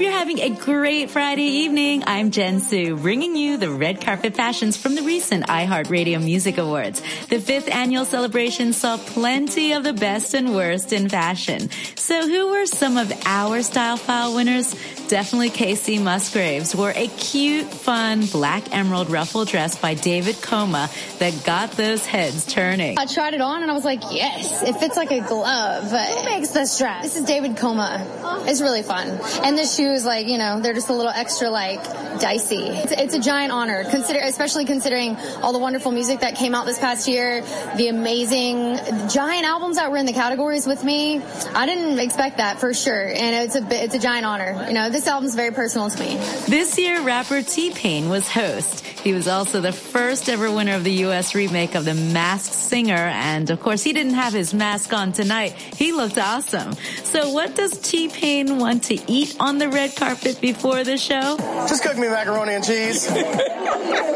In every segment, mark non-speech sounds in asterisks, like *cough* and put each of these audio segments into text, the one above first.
hope you're having a great Friday evening. I'm Jen Su, bringing you the red carpet fashions from the recent iHeartRadio Music Awards. The fifth annual celebration saw plenty of the best and worst in fashion. So who were some of our style file winners? Definitely Kacey Musgraves wore a cute, fun black emerald ruffle dress by David Koma that got those heads turning. I tried it on and I was like, yes, it fits like a glove. Who makes this dress? This is David Koma. It's really fun. And the shoes, like, you know, they're just a little extra, like, dicey. It's, it's a giant honor, consider, especially considering all the wonderful music that came out this past year, the amazing giant albums that were in the categories with me. I didn't expect that for sure. And it's a, it's a giant honor. You know, this album's very personal to me. This year, rapper T-Pain was host. He was also the first ever winner of the U.S. remake of The Masked Singer. And of course, he didn't have his mask on tonight. He looked awesome. So what does T-Pain want to eat on the red carpet before the show? Just cook me macaroni and cheese. *laughs*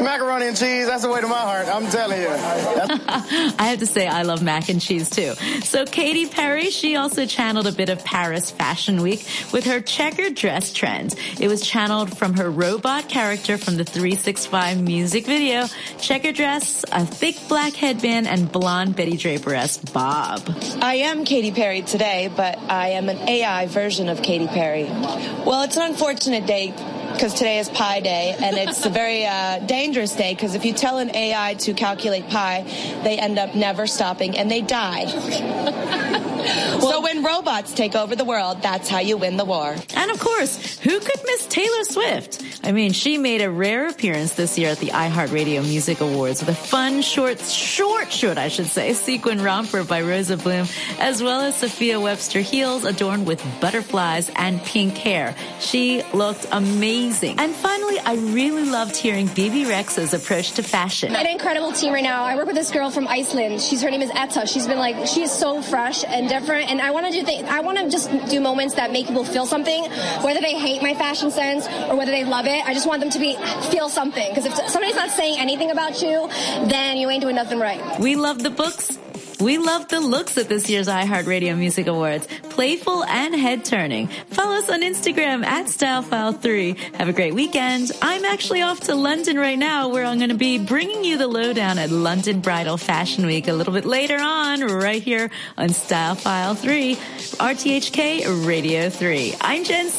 macaroni and cheese, that's the way to my heart. I'm telling you. *laughs* I have to say, I love mac and cheese too. So Katy Perry, she also channeled a bit of Paris Fashion Week with her checkered dress trend. It was channeled from her robot character from the 365 music video. Checkered dress, a thick black headband, and blonde Betty Draper-esque bob. I am Katy Perry today, but I am an AI version of Katy Perry. Well, it's an unfortunate day because today is pi day and it's a very uh, dangerous day because if you tell an AI to calculate pi, they end up never stopping and they die. *laughs* well, so when robots take over the world, that's how you win the war. And of course, who could miss Taylor Swift? I mean, she made a rare appearance this year at the iHeartRadio Music Awards with a fun, short, short, short, I should say, sequin romper by Rosa Bloom, as well as Sophia Webster heels adorned with butterflies and pink hair. She looked amazing. And finally, I really loved hearing Bebe Rexha's approach to fashion. An incredible team right now. I work with this girl from Iceland. She's her name is Etta. She's been like she is so fresh and different. And I want to do things. I want to just do moments that make people feel something, whether they hate my fashion sense or whether they love it. I just want them to be feel something. Because if somebody's not saying anything about you, then you ain't doing nothing right. We love the books. We love the looks at this year's iHeartRadio Music Awards. Playful and head turning. Follow us on Instagram at StyleFile3. Have a great weekend. I'm actually off to London right now where I'm going to be bringing you the lowdown at London Bridal Fashion Week a little bit later on right here on Style File 3, RTHK Radio 3. I'm Jen